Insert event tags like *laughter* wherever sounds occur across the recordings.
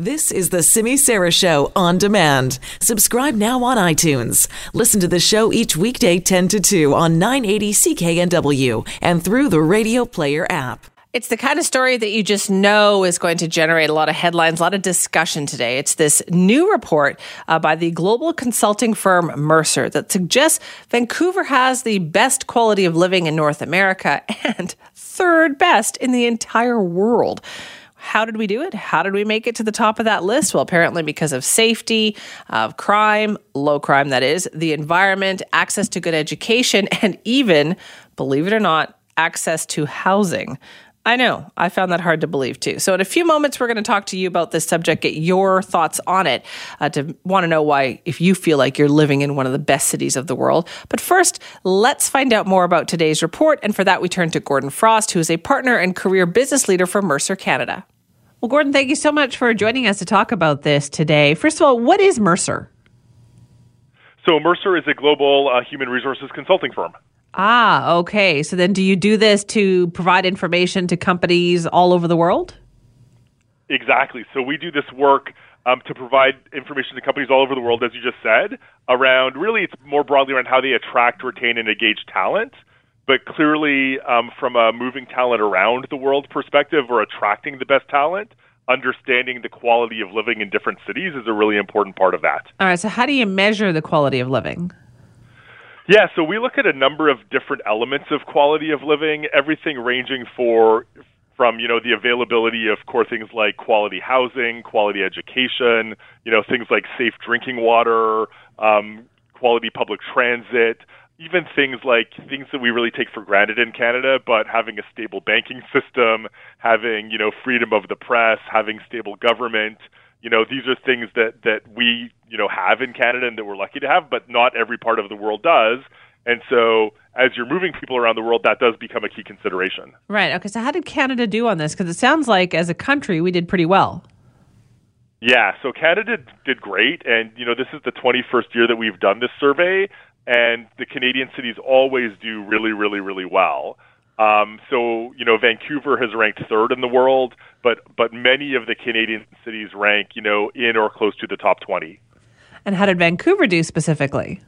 This is the Simi Sara Show on demand. Subscribe now on iTunes. Listen to the show each weekday 10 to 2 on 980 CKNW and through the Radio Player app. It's the kind of story that you just know is going to generate a lot of headlines, a lot of discussion today. It's this new report uh, by the global consulting firm Mercer that suggests Vancouver has the best quality of living in North America *laughs* and third best in the entire world. How did we do it? How did we make it to the top of that list? Well, apparently because of safety, of crime, low crime, that is, the environment, access to good education, *laughs* and even, believe it or not, access to housing. I know. I found that hard to believe too. So, in a few moments, we're going to talk to you about this subject, get your thoughts on it, uh, to want to know why, if you feel like you're living in one of the best cities of the world. But first, let's find out more about today's report. And for that, we turn to Gordon Frost, who is a partner and career business leader for Mercer Canada. Well, Gordon, thank you so much for joining us to talk about this today. First of all, what is Mercer? So, Mercer is a global uh, human resources consulting firm. Ah, okay. So then do you do this to provide information to companies all over the world? Exactly. So we do this work um, to provide information to companies all over the world, as you just said, around really it's more broadly around how they attract, retain, and engage talent. But clearly, um, from a moving talent around the world perspective or attracting the best talent, understanding the quality of living in different cities is a really important part of that. All right. So, how do you measure the quality of living? Yeah, so we look at a number of different elements of quality of living, everything ranging for from you know the availability of core things like quality housing, quality education, you know things like safe drinking water, um, quality public transit, even things like things that we really take for granted in Canada, but having a stable banking system, having you know freedom of the press, having stable government, you know, these are things that that we you know have in Canada and that we're lucky to have, but not every part of the world does. And so, as you're moving people around the world, that does become a key consideration. Right. Okay. So, how did Canada do on this? Because it sounds like, as a country, we did pretty well. Yeah. So, Canada did great, and you know, this is the 21st year that we've done this survey, and the Canadian cities always do really, really, really well. Um, so you know, Vancouver has ranked third in the world, but but many of the Canadian cities rank you know in or close to the top twenty. And how did Vancouver do specifically?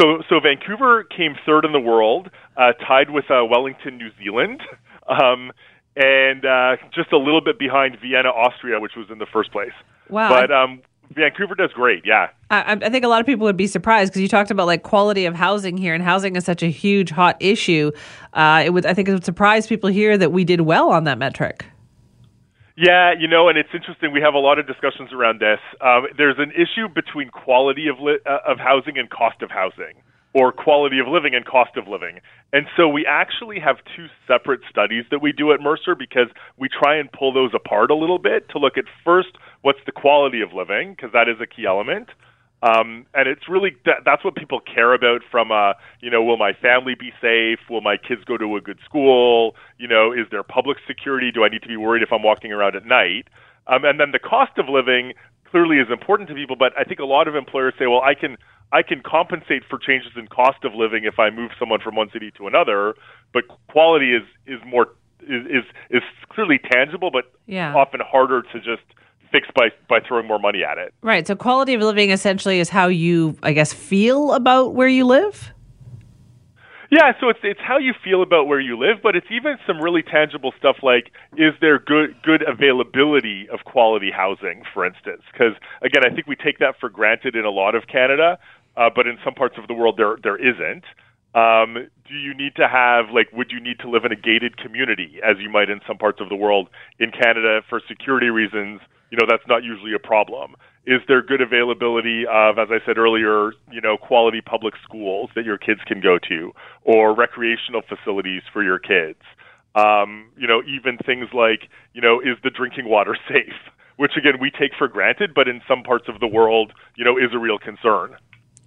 So so Vancouver came third in the world, uh, tied with uh, Wellington, New Zealand. *laughs* Um, and uh, just a little bit behind Vienna, Austria, which was in the first place. Wow! But um, Vancouver does great, yeah. I, I, think a lot of people would be surprised because you talked about like quality of housing here, and housing is such a huge hot issue. Uh, it would, I think, it would surprise people here that we did well on that metric. Yeah, you know, and it's interesting. We have a lot of discussions around this. Um, there's an issue between quality of li- uh, of housing and cost of housing or quality of living and cost of living. And so we actually have two separate studies that we do at Mercer because we try and pull those apart a little bit to look at first what's the quality of living because that is a key element. Um, and it's really that, that's what people care about from uh, you know will my family be safe will my kids go to a good school you know is there public security do I need to be worried if I'm walking around at night um, and then the cost of living clearly is important to people but I think a lot of employers say well I can I can compensate for changes in cost of living if I move someone from one city to another, but quality is is more is is, is clearly tangible, but yeah. often harder to just fix by by throwing more money at it. Right. So quality of living essentially is how you, I guess, feel about where you live. Yeah, so it's it's how you feel about where you live, but it's even some really tangible stuff like is there good good availability of quality housing, for instance? Because again, I think we take that for granted in a lot of Canada, uh, but in some parts of the world there there isn't. Um, do you need to have like would you need to live in a gated community as you might in some parts of the world? In Canada, for security reasons, you know that's not usually a problem is there good availability of, as I said earlier, you know, quality public schools that your kids can go to, or recreational facilities for your kids? Um, you know, even things like, you know, is the drinking water *laughs* safe? Which again we take for granted, but in some parts of the world, you know, is a real concern.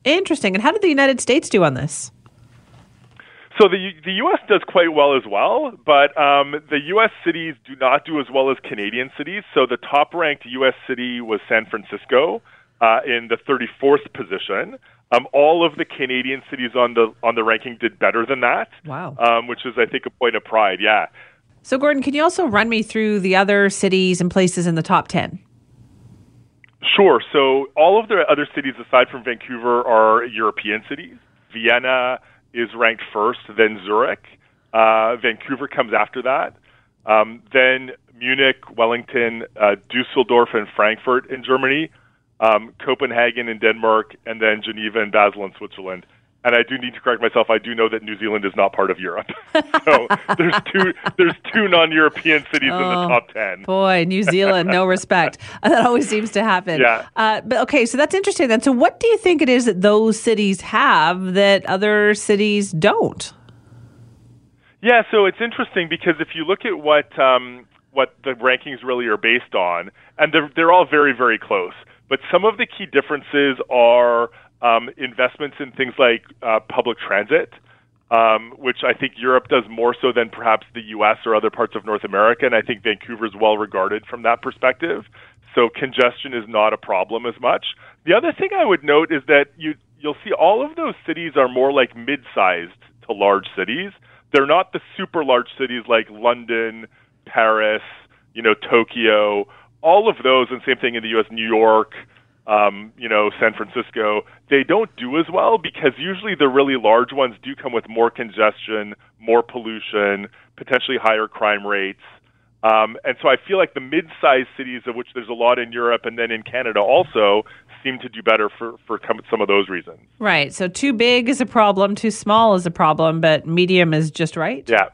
Interesting. And how did the United States do on this? So the the U.S. does quite well as well, but um, the U.S. cities do not do as well as Canadian cities. So the top ranked U.S. city was San Francisco uh, in the 34th position. Um, all of the Canadian cities on the on the ranking did better than that. Wow. Um, which is, I think, a point of pride. Yeah. So, Gordon, can you also run me through the other cities and places in the top 10? Sure. So, all of the other cities aside from Vancouver are European cities. Vienna is ranked first, then Zurich. Uh, Vancouver comes after that. Um, then Munich, Wellington, uh, Dusseldorf, and Frankfurt in Germany, um, Copenhagen in Denmark, and then Geneva and Basel in Switzerland. And I do need to correct myself. I do know that New Zealand is not part of Europe. *laughs* so there's two there's two non-European cities oh, in the oh, top ten. Boy, New Zealand, no respect. *laughs* that always seems to happen. Yeah. Uh, but okay, so that's interesting. Then, so what do you think it is that those cities have that other cities don't? Yeah, so it's interesting because if you look at what um, what the rankings really are based on, and they're they're all very very close. But some of the key differences are um, investments in things like uh, public transit, um, which I think Europe does more so than perhaps the U.S. or other parts of North America, and I think Vancouver is well regarded from that perspective. So congestion is not a problem as much. The other thing I would note is that you you'll see all of those cities are more like mid-sized to large cities they're not the super large cities like London, Paris, you know, Tokyo, all of those, and same thing in the U.S., New York, um, you know, San Francisco. They don't do as well because usually the really large ones do come with more congestion, more pollution, potentially higher crime rates. Um, and so I feel like the mid-sized cities, of which there's a lot in Europe and then in Canada also, seem to do better for, for some of those reasons. Right. So too big is a problem, too small is a problem, but medium is just right? Yeah.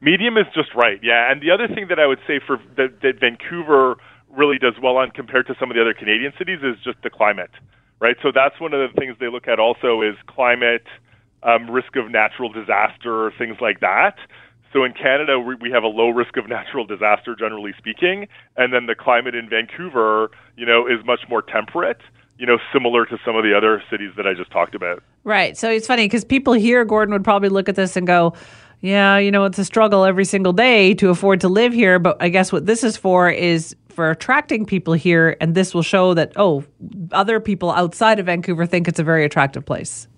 Medium is just right, yeah. And the other thing that I would say for that, that Vancouver really does well on compared to some of the other Canadian cities is just the climate, right? So that's one of the things they look at also is climate, um, risk of natural disaster, things like that. So in Canada, we, we have a low risk of natural disaster, generally speaking, and then the climate in Vancouver, you know, is much more temperate. You know, similar to some of the other cities that I just talked about. Right. So it's funny because people here, Gordon, would probably look at this and go, yeah, you know, it's a struggle every single day to afford to live here. But I guess what this is for is for attracting people here. And this will show that, oh, other people outside of Vancouver think it's a very attractive place.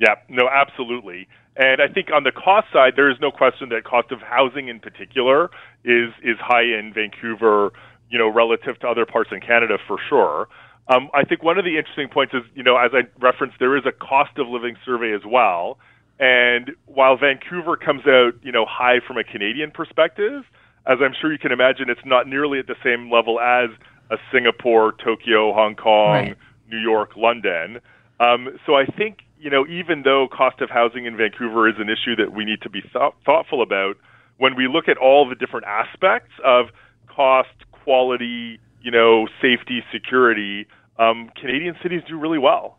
Yeah, no, absolutely. And I think on the cost side, there is no question that cost of housing in particular is is high in Vancouver, you know, relative to other parts in Canada for sure. Um, I think one of the interesting points is, you know, as I referenced, there is a cost of living survey as well. And while Vancouver comes out, you know, high from a Canadian perspective, as I'm sure you can imagine, it's not nearly at the same level as a Singapore, Tokyo, Hong Kong, right. New York, London. Um, so I think you know, even though cost of housing in Vancouver is an issue that we need to be th- thoughtful about, when we look at all the different aspects of cost, quality, you know, safety, security, um, Canadian cities do really well.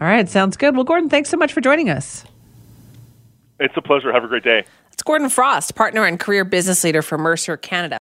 All right, sounds good. Well, Gordon, thanks so much for joining us. It's a pleasure. Have a great day. Gordon Frost, partner and career business leader for Mercer Canada.